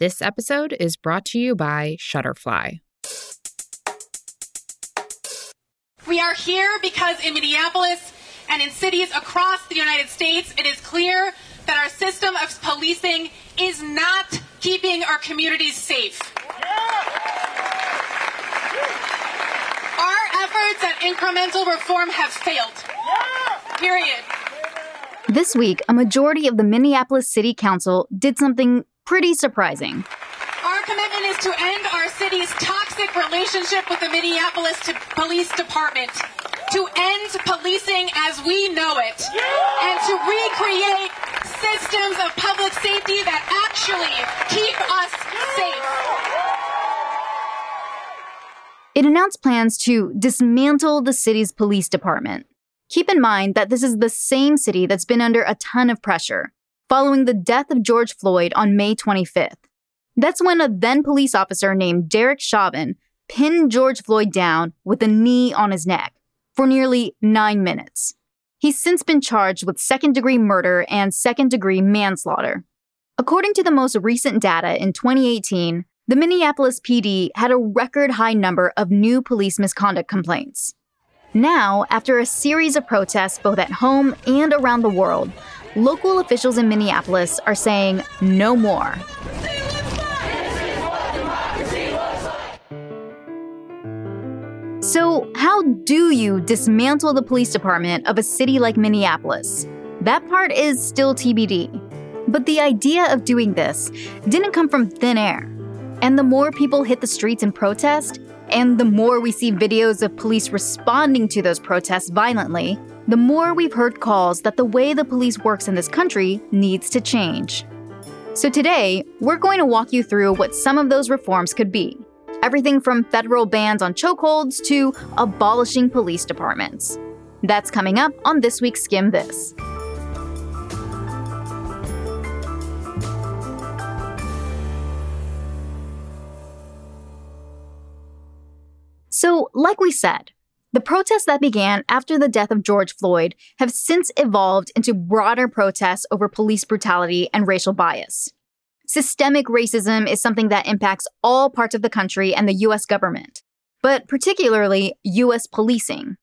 This episode is brought to you by Shutterfly. We are here because in Minneapolis and in cities across the United States, it is clear that our system of policing is not keeping our communities safe. Our efforts at incremental reform have failed. Period. This week, a majority of the Minneapolis City Council did something pretty surprising. Our commitment is to end our city's toxic relationship with the Minneapolis Police Department, to end policing as we know it, and to recreate systems of public safety that actually keep us safe. It announced plans to dismantle the city's police department. Keep in mind that this is the same city that's been under a ton of pressure following the death of George Floyd on May 25th. That's when a then police officer named Derek Chauvin pinned George Floyd down with a knee on his neck for nearly nine minutes. He's since been charged with second degree murder and second degree manslaughter. According to the most recent data in 2018, the Minneapolis PD had a record high number of new police misconduct complaints. Now, after a series of protests both at home and around the world, local officials in Minneapolis are saying no more. So, how do you dismantle the police department of a city like Minneapolis? That part is still TBD. But the idea of doing this didn't come from thin air. And the more people hit the streets in protest, and the more we see videos of police responding to those protests violently, the more we've heard calls that the way the police works in this country needs to change. So today, we're going to walk you through what some of those reforms could be. Everything from federal bans on chokeholds to abolishing police departments. That's coming up on this week's Skimm This. So, like we said, the protests that began after the death of George Floyd have since evolved into broader protests over police brutality and racial bias. Systemic racism is something that impacts all parts of the country and the US government, but particularly US policing.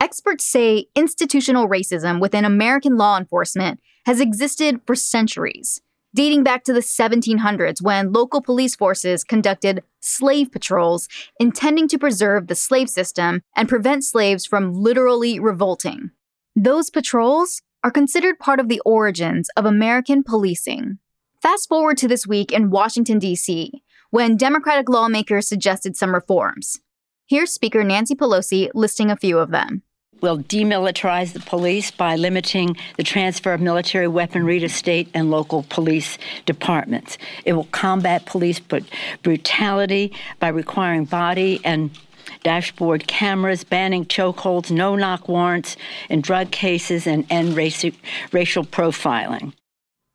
Experts say institutional racism within American law enforcement has existed for centuries dating back to the 1700s when local police forces conducted slave patrols intending to preserve the slave system and prevent slaves from literally revolting. Those patrols are considered part of the origins of American policing. Fast forward to this week in Washington, D.C., when Democratic lawmakers suggested some reforms. Here's Speaker Nancy Pelosi listing a few of them will demilitarize the police by limiting the transfer of military weaponry to state and local police departments. It will combat police brutality by requiring body and dashboard cameras, banning chokeholds, no knock warrants in drug cases, and end raci- racial profiling.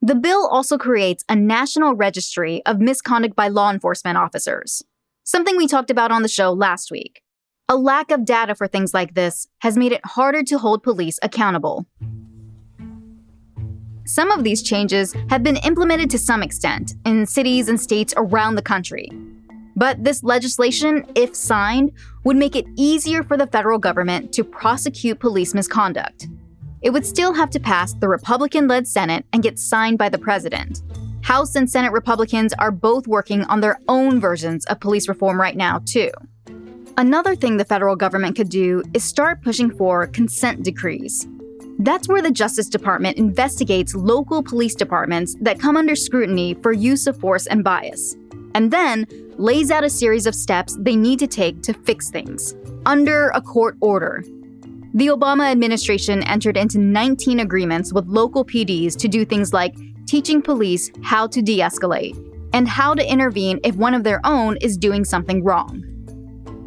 The bill also creates a national registry of misconduct by law enforcement officers, something we talked about on the show last week. A lack of data for things like this has made it harder to hold police accountable. Some of these changes have been implemented to some extent in cities and states around the country. But this legislation, if signed, would make it easier for the federal government to prosecute police misconduct. It would still have to pass the Republican led Senate and get signed by the president. House and Senate Republicans are both working on their own versions of police reform right now, too. Another thing the federal government could do is start pushing for consent decrees. That's where the Justice Department investigates local police departments that come under scrutiny for use of force and bias, and then lays out a series of steps they need to take to fix things under a court order. The Obama administration entered into 19 agreements with local PDs to do things like teaching police how to de escalate and how to intervene if one of their own is doing something wrong.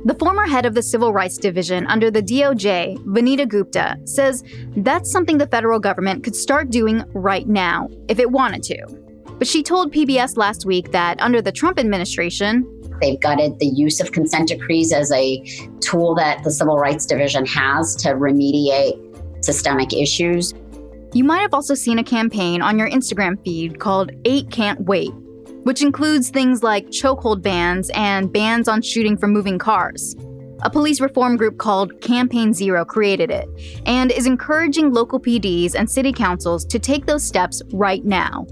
The former head of the Civil Rights Division under the DOJ, Vanita Gupta, says that's something the federal government could start doing right now if it wanted to. But she told PBS last week that under the Trump administration, They've gutted the use of consent decrees as a tool that the Civil Rights Division has to remediate systemic issues. You might have also seen a campaign on your Instagram feed called 8 Can't Wait which includes things like chokehold bans and bans on shooting from moving cars. A police reform group called Campaign Zero created it and is encouraging local PDs and city councils to take those steps right now.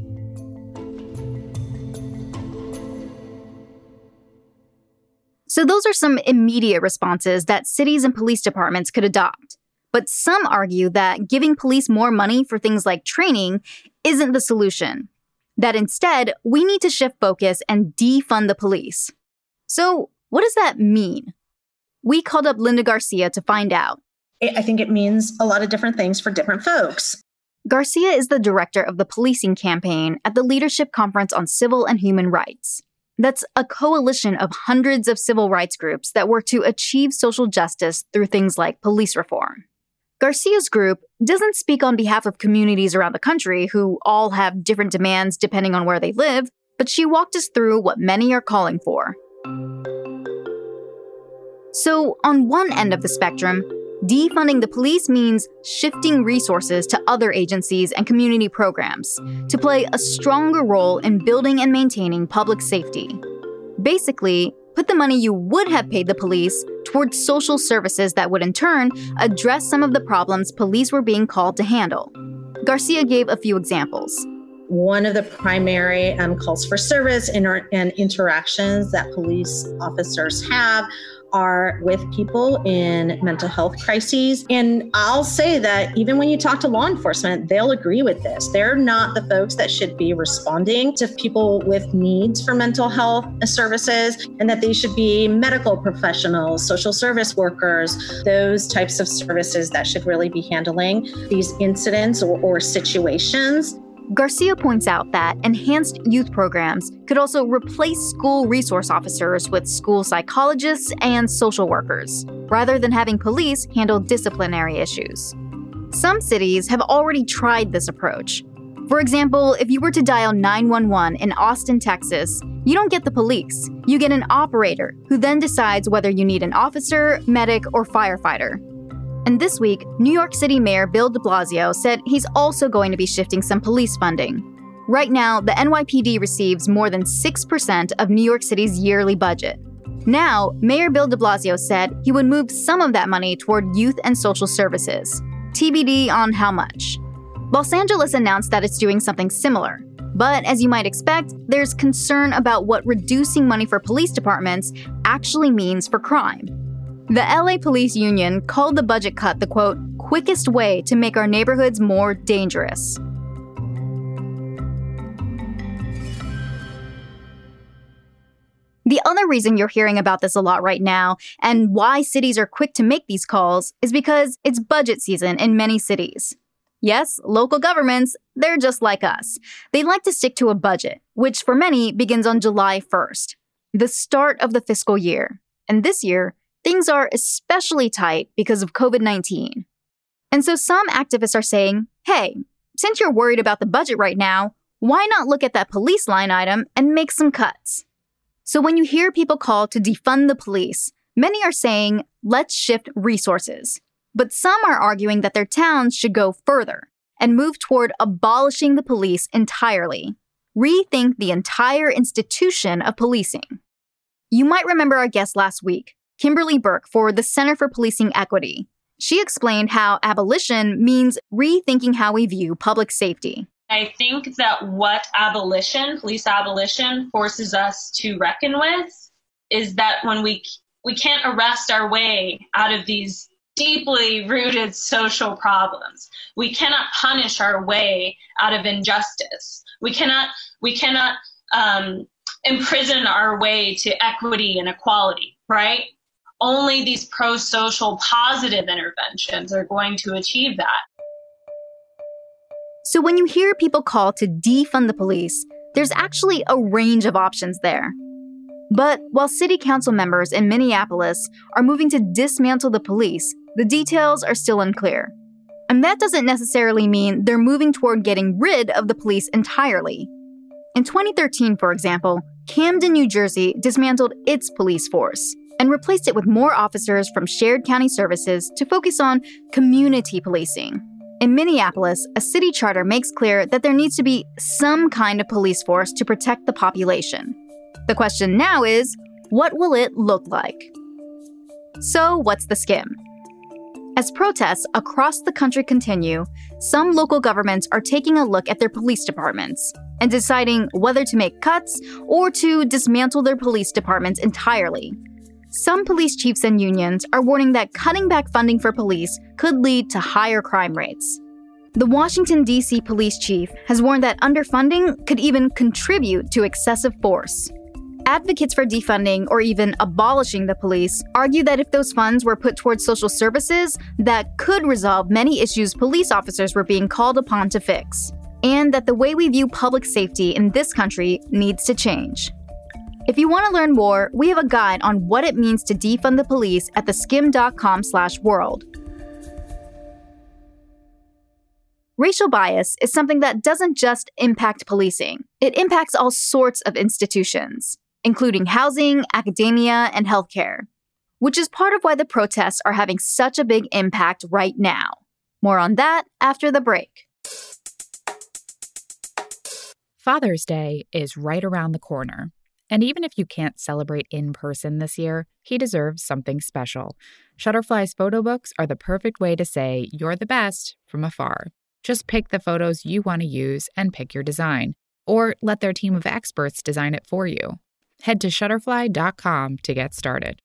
So, those are some immediate responses that cities and police departments could adopt. But some argue that giving police more money for things like training isn't the solution. That instead, we need to shift focus and defund the police. So, what does that mean? We called up Linda Garcia to find out. I think it means a lot of different things for different folks. Garcia is the director of the policing campaign at the Leadership Conference on Civil and Human Rights. That's a coalition of hundreds of civil rights groups that work to achieve social justice through things like police reform. Garcia's group doesn't speak on behalf of communities around the country who all have different demands depending on where they live, but she walked us through what many are calling for. So, on one end of the spectrum, defunding the police means shifting resources to other agencies and community programs to play a stronger role in building and maintaining public safety. Basically, put the money you would have paid the police towards social services that would in turn address some of the problems police were being called to handle. Garcia gave a few examples. One of the primary um, calls for service inter- and interactions that police officers have are with people in mental health crises. And I'll say that even when you talk to law enforcement, they'll agree with this. They're not the folks that should be responding to people with needs for mental health services, and that they should be medical professionals, social service workers, those types of services that should really be handling these incidents or, or situations. Garcia points out that enhanced youth programs could also replace school resource officers with school psychologists and social workers, rather than having police handle disciplinary issues. Some cities have already tried this approach. For example, if you were to dial 911 in Austin, Texas, you don't get the police. You get an operator who then decides whether you need an officer, medic, or firefighter. And this week, New York City Mayor Bill de Blasio said he's also going to be shifting some police funding. Right now, the NYPD receives more than 6% of New York City's yearly budget. Now, Mayor Bill de Blasio said he would move some of that money toward youth and social services. TBD on how much. Los Angeles announced that it's doing something similar. But as you might expect, there's concern about what reducing money for police departments actually means for crime. The LA Police Union called the budget cut the quote, quickest way to make our neighborhoods more dangerous. The other reason you're hearing about this a lot right now, and why cities are quick to make these calls, is because it's budget season in many cities. Yes, local governments, they're just like us. They like to stick to a budget, which for many begins on July 1st, the start of the fiscal year. And this year, things are especially tight because of COVID 19. And so some activists are saying, hey, since you're worried about the budget right now, why not look at that police line item and make some cuts? So when you hear people call to defund the police, many are saying, let's shift resources. But some are arguing that their towns should go further and move toward abolishing the police entirely, rethink the entire institution of policing. You might remember our guest last week, Kimberly Burke for the Center for Policing Equity. She explained how abolition means rethinking how we view public safety. I think that what abolition, police abolition, forces us to reckon with is that when we we can't arrest our way out of these deeply rooted social problems. We cannot punish our way out of injustice. We cannot we cannot um, imprison our way to equity and equality. Right? Only these pro social positive interventions are going to achieve that. So, when you hear people call to defund the police, there's actually a range of options there. But while city council members in Minneapolis are moving to dismantle the police, the details are still unclear. And that doesn't necessarily mean they're moving toward getting rid of the police entirely. In 2013, for example, Camden, New Jersey dismantled its police force and replaced it with more officers from shared county services to focus on community policing. In Minneapolis, a city charter makes clear that there needs to be some kind of police force to protect the population. The question now is what will it look like? So, what's the skim? As protests across the country continue, some local governments are taking a look at their police departments and deciding whether to make cuts or to dismantle their police departments entirely. Some police chiefs and unions are warning that cutting back funding for police could lead to higher crime rates. The Washington, D.C. police chief has warned that underfunding could even contribute to excessive force. Advocates for defunding or even abolishing the police argue that if those funds were put towards social services, that could resolve many issues police officers were being called upon to fix. And that the way we view public safety in this country needs to change. If you want to learn more, we have a guide on what it means to defund the police at theskimm.com/world. Racial bias is something that doesn't just impact policing. It impacts all sorts of institutions including housing, academia, and healthcare, which is part of why the protests are having such a big impact right now. More on that after the break. Father's Day is right around the corner. And even if you can't celebrate in person this year, he deserves something special. Shutterfly's photo books are the perfect way to say you're the best from afar. Just pick the photos you want to use and pick your design, or let their team of experts design it for you. Head to shutterfly.com to get started.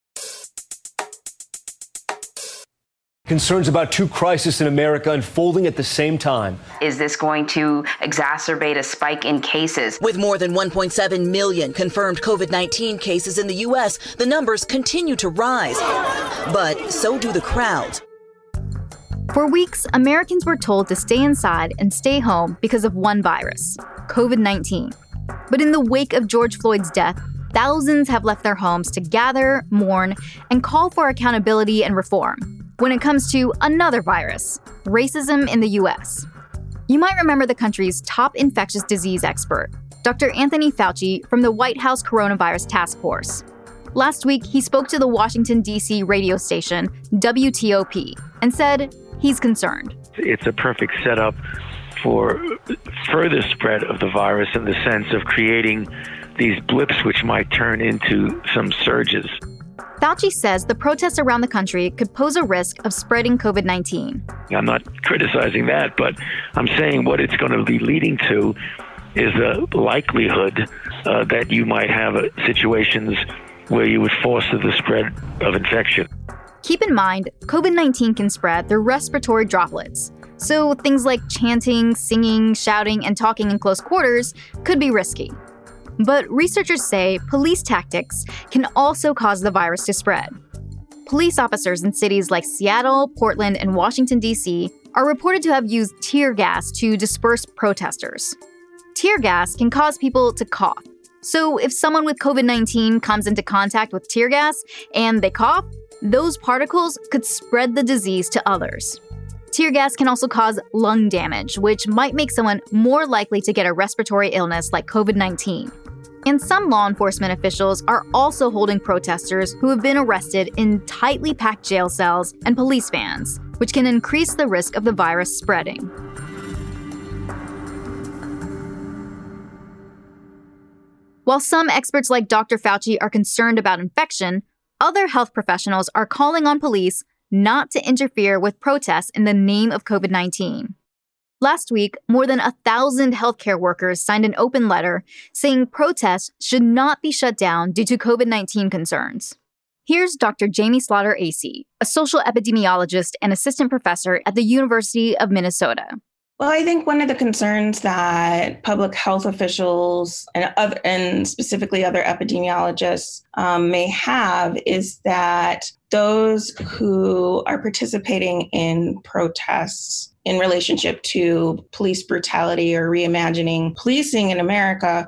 Concerns about two crises in America unfolding at the same time. Is this going to exacerbate a spike in cases? With more than 1.7 million confirmed COVID 19 cases in the U.S., the numbers continue to rise. But so do the crowds. For weeks, Americans were told to stay inside and stay home because of one virus COVID 19. But in the wake of George Floyd's death, thousands have left their homes to gather, mourn, and call for accountability and reform when it comes to another virus racism in the US. You might remember the country's top infectious disease expert, Dr. Anthony Fauci from the White House Coronavirus Task Force. Last week, he spoke to the Washington, D.C. radio station WTOP and said he's concerned. It's a perfect setup for further spread of the virus in the sense of creating these blips which might turn into some surges. Fauci says the protests around the country could pose a risk of spreading COVID 19. I'm not criticizing that, but I'm saying what it's going to be leading to is the likelihood uh, that you might have uh, situations where you would foster the spread of infection. Keep in mind, COVID 19 can spread through respiratory droplets. So things like chanting, singing, shouting, and talking in close quarters could be risky. But researchers say police tactics can also cause the virus to spread. Police officers in cities like Seattle, Portland, and Washington, D.C. are reported to have used tear gas to disperse protesters. Tear gas can cause people to cough. So, if someone with COVID 19 comes into contact with tear gas and they cough, those particles could spread the disease to others. Tear gas can also cause lung damage, which might make someone more likely to get a respiratory illness like COVID 19. And some law enforcement officials are also holding protesters who have been arrested in tightly packed jail cells and police vans, which can increase the risk of the virus spreading. While some experts like Dr. Fauci are concerned about infection, other health professionals are calling on police not to interfere with protests in the name of COVID 19. Last week, more than a thousand healthcare workers signed an open letter saying protests should not be shut down due to COVID 19 concerns. Here's Dr. Jamie Slaughter Acey, a social epidemiologist and assistant professor at the University of Minnesota. Well, I think one of the concerns that public health officials and, other, and specifically other epidemiologists um, may have is that those who are participating in protests in relationship to police brutality or reimagining policing in America,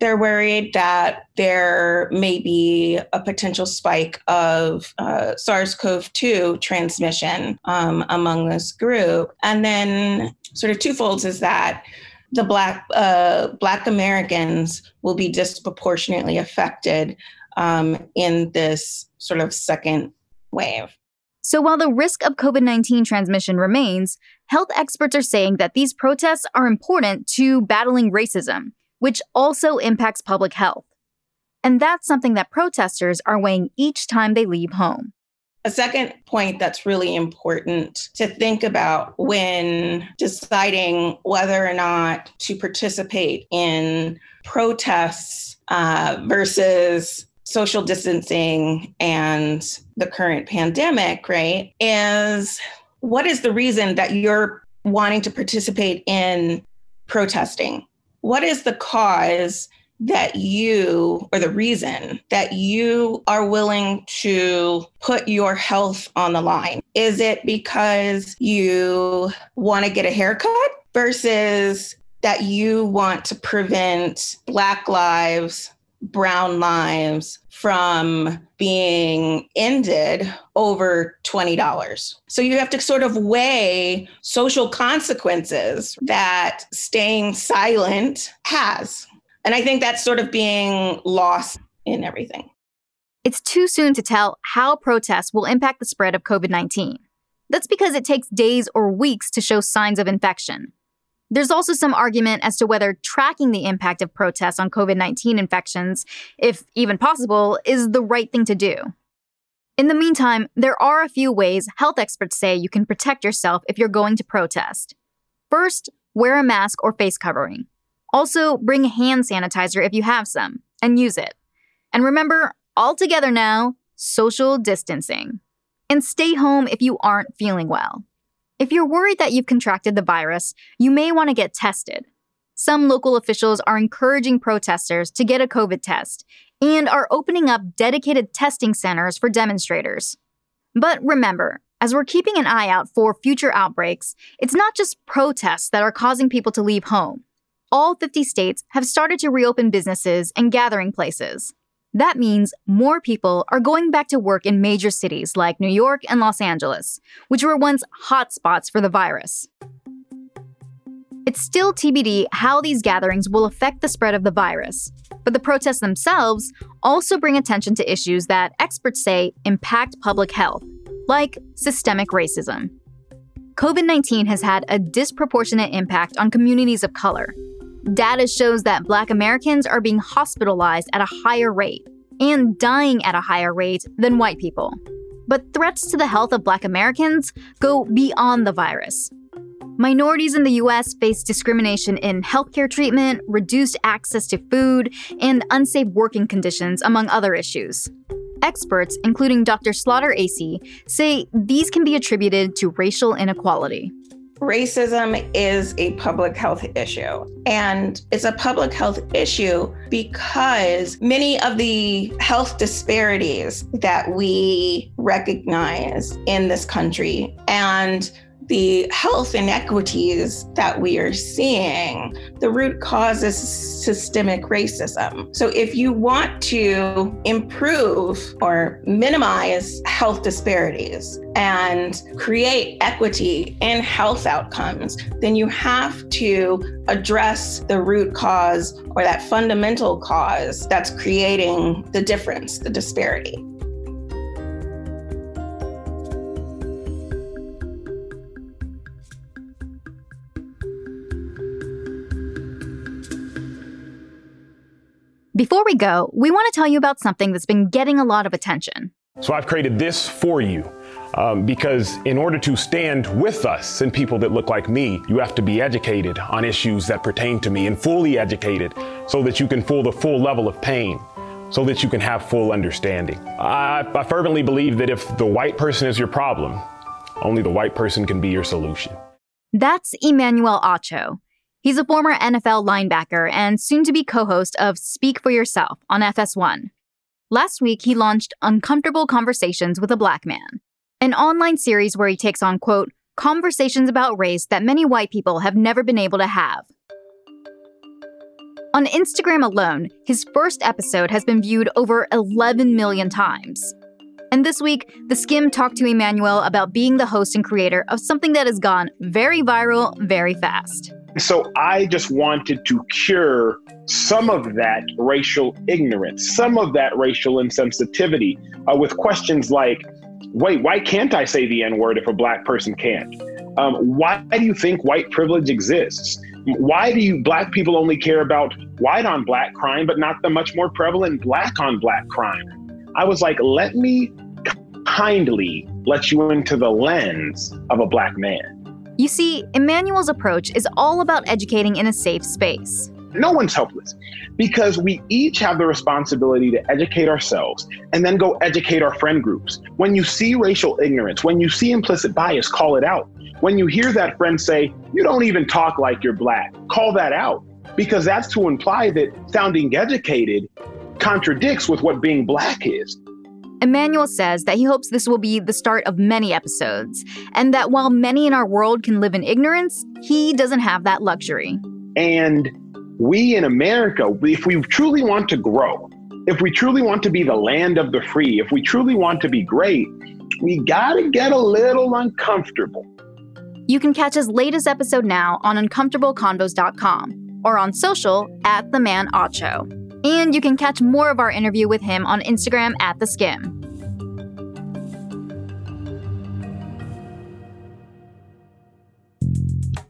they're worried that there may be a potential spike of uh, SARS CoV 2 transmission um, among this group. And then, sort of twofolds is that the Black, uh, Black Americans will be disproportionately affected um, in this sort of second wave. So while the risk of COVID 19 transmission remains, health experts are saying that these protests are important to battling racism, which also impacts public health. And that's something that protesters are weighing each time they leave home. A second point that's really important to think about when deciding whether or not to participate in protests uh, versus social distancing and the current pandemic, right, is what is the reason that you're wanting to participate in protesting? What is the cause that you, or the reason that you are willing to put your health on the line? Is it because you want to get a haircut versus that you want to prevent Black lives brown lives from being ended over $20. So you have to sort of weigh social consequences that staying silent has. And I think that's sort of being lost in everything. It's too soon to tell how protests will impact the spread of COVID 19. That's because it takes days or weeks to show signs of infection. There's also some argument as to whether tracking the impact of protests on COVID 19 infections, if even possible, is the right thing to do. In the meantime, there are a few ways health experts say you can protect yourself if you're going to protest. First, wear a mask or face covering. Also, bring hand sanitizer if you have some, and use it. And remember, all together now, social distancing. And stay home if you aren't feeling well. If you're worried that you've contracted the virus, you may want to get tested. Some local officials are encouraging protesters to get a COVID test and are opening up dedicated testing centers for demonstrators. But remember, as we're keeping an eye out for future outbreaks, it's not just protests that are causing people to leave home. All 50 states have started to reopen businesses and gathering places. That means more people are going back to work in major cities like New York and Los Angeles, which were once hotspots for the virus. It's still TBD how these gatherings will affect the spread of the virus, but the protests themselves also bring attention to issues that experts say impact public health, like systemic racism. COVID 19 has had a disproportionate impact on communities of color, Data shows that Black Americans are being hospitalized at a higher rate and dying at a higher rate than white people. But threats to the health of Black Americans go beyond the virus. Minorities in the US face discrimination in healthcare treatment, reduced access to food, and unsafe working conditions, among other issues. Experts, including Dr. Slaughter Acey, say these can be attributed to racial inequality. Racism is a public health issue. And it's a public health issue because many of the health disparities that we recognize in this country and the health inequities that we are seeing, the root cause is systemic racism. So, if you want to improve or minimize health disparities and create equity in health outcomes, then you have to address the root cause or that fundamental cause that's creating the difference, the disparity. Before we go, we want to tell you about something that's been getting a lot of attention. So I've created this for you. Um, because in order to stand with us and people that look like me, you have to be educated on issues that pertain to me and fully educated so that you can feel the full level of pain, so that you can have full understanding. I, I fervently believe that if the white person is your problem, only the white person can be your solution. That's Emmanuel Acho. He's a former NFL linebacker and soon to be co host of Speak for Yourself on FS1. Last week, he launched Uncomfortable Conversations with a Black Man, an online series where he takes on, quote, conversations about race that many white people have never been able to have. On Instagram alone, his first episode has been viewed over 11 million times. And this week, The Skimm talked to Emmanuel about being the host and creator of something that has gone very viral very fast. So I just wanted to cure some of that racial ignorance, some of that racial insensitivity uh, with questions like wait, why can't I say the N word if a black person can't? Um, why do you think white privilege exists? Why do you black people only care about white on black crime, but not the much more prevalent black on black crime? I was like, let me kindly let you into the lens of a black man. You see, Emmanuel's approach is all about educating in a safe space. No one's helpless because we each have the responsibility to educate ourselves and then go educate our friend groups. When you see racial ignorance, when you see implicit bias, call it out. When you hear that friend say, You don't even talk like you're black, call that out because that's to imply that sounding educated contradicts with what being black is. Emmanuel says that he hopes this will be the start of many episodes, and that while many in our world can live in ignorance, he doesn't have that luxury. And we in America, if we truly want to grow, if we truly want to be the land of the free, if we truly want to be great, we gotta get a little uncomfortable. You can catch his latest episode now on uncomfortableconvos.com or on social at the man Acho. And you can catch more of our interview with him on Instagram at the Skimm.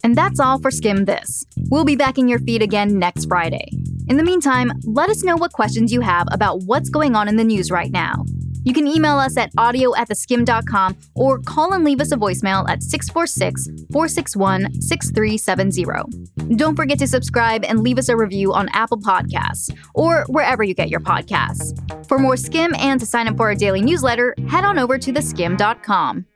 And that's all for Skimm This. We'll be back in your feed again next Friday. In the meantime, let us know what questions you have about what's going on in the news right now. You can email us at audio at theskimm.com or call and leave us a voicemail at 646 461 6370. Don't forget to subscribe and leave us a review on Apple Podcasts or wherever you get your podcasts. For more Skimm and to sign up for our daily newsletter, head on over to theskimm.com.